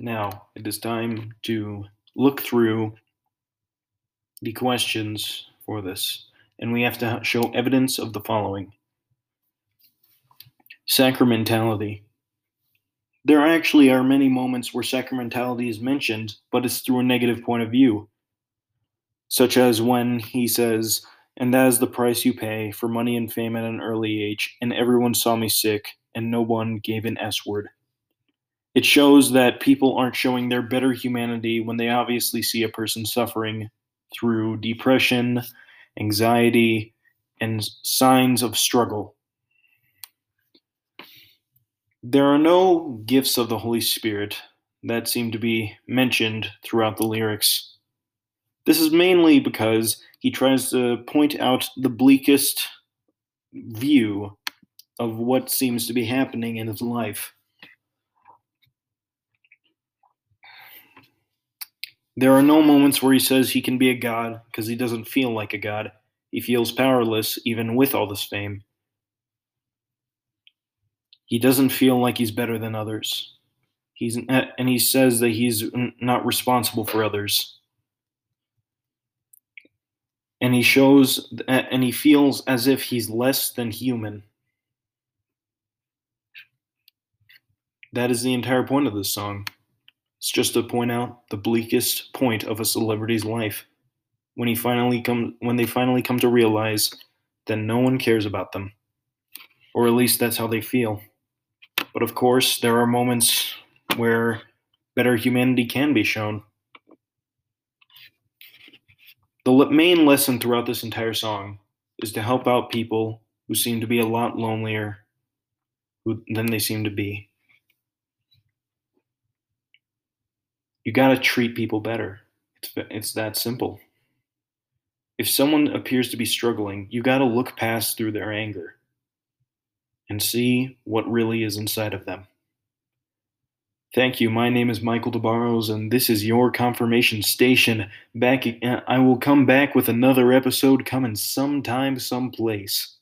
Now, it is time to look through the questions for this, and we have to show evidence of the following Sacramentality. There actually are many moments where sacramentality is mentioned, but it's through a negative point of view, such as when he says, And that is the price you pay for money and fame at an early age, and everyone saw me sick, and no one gave an S word. It shows that people aren't showing their better humanity when they obviously see a person suffering through depression, anxiety, and signs of struggle. There are no gifts of the Holy Spirit that seem to be mentioned throughout the lyrics. This is mainly because he tries to point out the bleakest view of what seems to be happening in his life. There are no moments where he says he can be a god because he doesn't feel like a god. He feels powerless even with all this fame. He doesn't feel like he's better than others. He's eh, and he says that he's not responsible for others. And he shows eh, and he feels as if he's less than human. That is the entire point of this song. It's just to point out the bleakest point of a celebrity's life when he finally come when they finally come to realize that no one cares about them. Or at least that's how they feel. But of course, there are moments where better humanity can be shown. The main lesson throughout this entire song is to help out people who seem to be a lot lonelier than they seem to be. You got to treat people better. It's, it's that simple. If someone appears to be struggling, you got to look past through their anger and see what really is inside of them. Thank you. My name is Michael DeBarros, and this is your confirmation station. Back, uh, I will come back with another episode coming sometime, someplace.